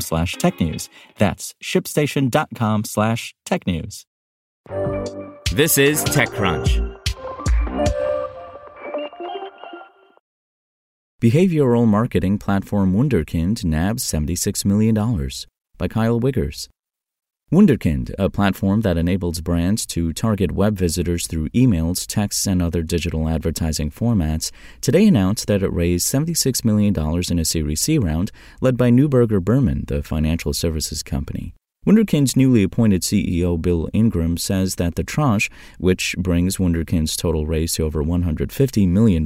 slash technews. That's shipstation.com slash technews. This is TechCrunch. Behavioral marketing platform Wunderkind nabs $76 million by Kyle Wiggers. Wunderkind, a platform that enables brands to target web visitors through emails, texts, and other digital advertising formats, today announced that it raised $76 million in a Series C round led by Neuberger Berman, the financial services company. Wunderkind's newly appointed CEO Bill Ingram says that the tranche, which brings Wunderkind's total raise to over $150 million,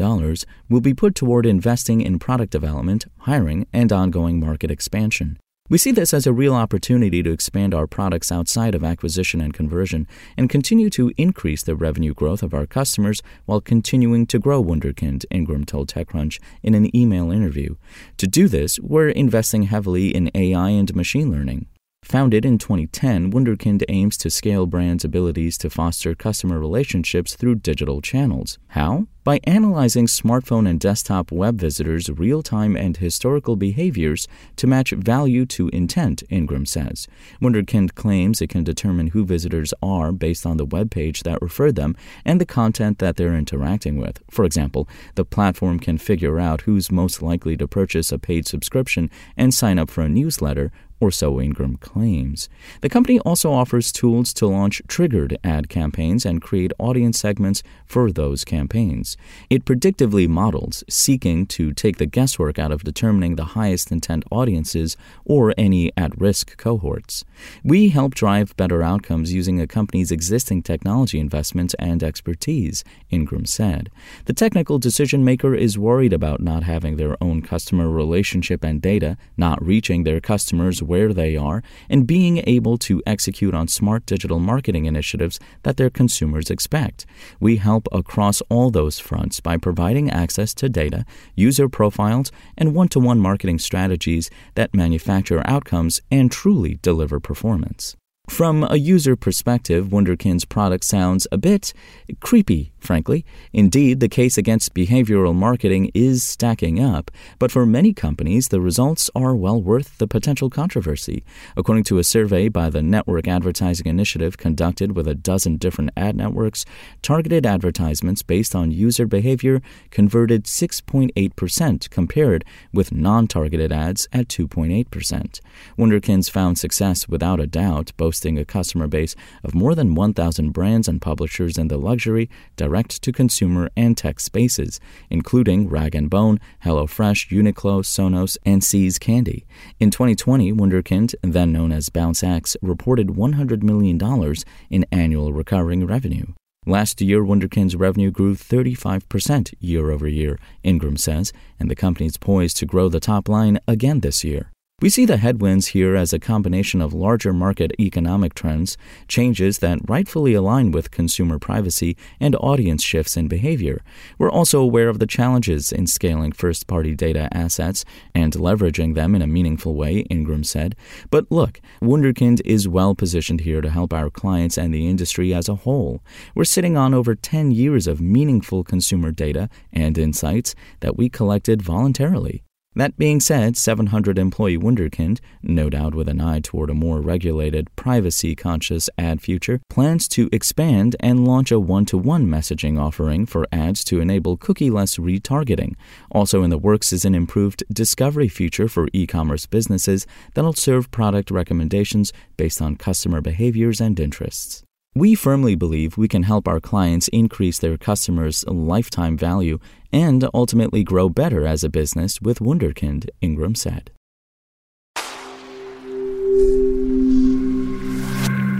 will be put toward investing in product development, hiring, and ongoing market expansion. We see this as a real opportunity to expand our products outside of acquisition and conversion and continue to increase the revenue growth of our customers while continuing to grow Wunderkind, Ingram told TechCrunch in an email interview. To do this, we're investing heavily in AI and machine learning. Founded in 2010, Wunderkind aims to scale brands' abilities to foster customer relationships through digital channels. How? By analyzing smartphone and desktop web visitors' real time and historical behaviors to match value to intent, Ingram says. Wunderkind claims it can determine who visitors are based on the web page that referred them and the content that they're interacting with. For example, the platform can figure out who's most likely to purchase a paid subscription and sign up for a newsletter or so Ingram claims. The company also offers tools to launch triggered ad campaigns and create audience segments for those campaigns. It predictively models, seeking to take the guesswork out of determining the highest intent audiences or any at risk cohorts. We help drive better outcomes using a company's existing technology investments and expertise, Ingram said. The technical decision maker is worried about not having their own customer relationship and data, not reaching their customers where they are, and being able to execute on smart digital marketing initiatives that their consumers expect. We help across all those fronts by providing access to data, user profiles, and one to one marketing strategies that manufacture outcomes and truly deliver performance. From a user perspective, Wunderkind's product sounds a bit creepy, frankly. Indeed, the case against behavioral marketing is stacking up, but for many companies, the results are well worth the potential controversy. According to a survey by the Network Advertising Initiative conducted with a dozen different ad networks, targeted advertisements based on user behavior converted 6.8% compared with non targeted ads at 2.8%. Wunderkind's found success without a doubt, both boasting a customer base of more than 1,000 brands and publishers in the luxury, direct to consumer, and tech spaces, including Rag & Bone, HelloFresh, Uniqlo, Sonos, and See's Candy. In 2020, Wunderkind, then known as BounceX, reported $100 million in annual recurring revenue. Last year, Wunderkind's revenue grew 35% year over year, Ingram says, and the company is poised to grow the top line again this year. We see the headwinds here as a combination of larger market economic trends, changes that rightfully align with consumer privacy, and audience shifts in behavior. We're also aware of the challenges in scaling first party data assets and leveraging them in a meaningful way, Ingram said. But look, Wunderkind is well positioned here to help our clients and the industry as a whole. We're sitting on over 10 years of meaningful consumer data and insights that we collected voluntarily. That being said, 700 employee Wunderkind, no doubt with an eye toward a more regulated, privacy conscious ad future, plans to expand and launch a one to one messaging offering for ads to enable cookie less retargeting. Also in the works is an improved discovery feature for e commerce businesses that'll serve product recommendations based on customer behaviors and interests. We firmly believe we can help our clients increase their customers' lifetime value and ultimately grow better as a business with Wunderkind, Ingram said.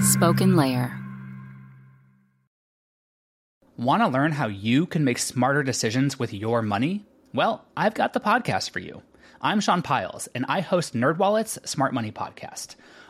Spoken Layer. Want to learn how you can make smarter decisions with your money? Well, I've got the podcast for you. I'm Sean Pyles, and I host NerdWallet's Smart Money Podcast.